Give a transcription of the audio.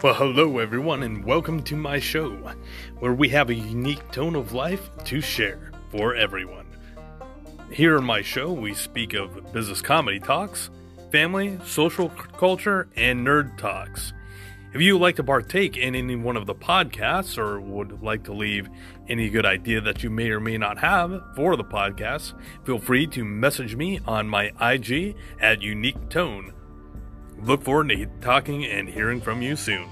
Well, hello everyone, and welcome to my show, where we have a unique tone of life to share for everyone. Here on my show, we speak of business comedy talks, family, social culture, and nerd talks. If you would like to partake in any one of the podcasts or would like to leave any good idea that you may or may not have for the podcast, feel free to message me on my IG at Unique Tone. Look forward to talking and hearing from you soon.